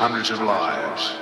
hundreds of lives.